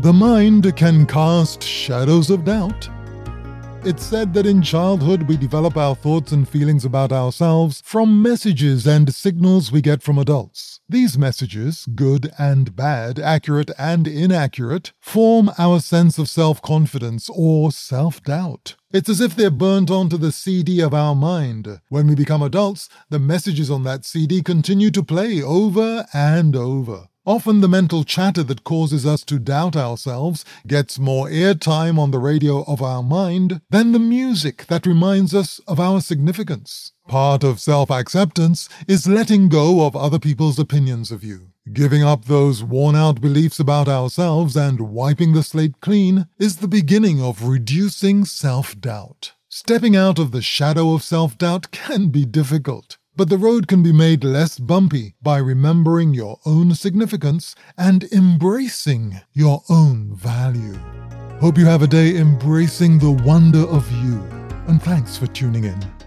The mind can cast shadows of doubt. It's said that in childhood we develop our thoughts and feelings about ourselves from messages and signals we get from adults. These messages, good and bad, accurate and inaccurate, form our sense of self confidence or self doubt. It's as if they're burnt onto the CD of our mind. When we become adults, the messages on that CD continue to play over and over. Often the mental chatter that causes us to doubt ourselves gets more airtime on the radio of our mind than the music that reminds us of our significance. Part of self acceptance is letting go of other people's opinions of you. Giving up those worn out beliefs about ourselves and wiping the slate clean is the beginning of reducing self doubt. Stepping out of the shadow of self doubt can be difficult. But the road can be made less bumpy by remembering your own significance and embracing your own value. Hope you have a day embracing the wonder of you, and thanks for tuning in.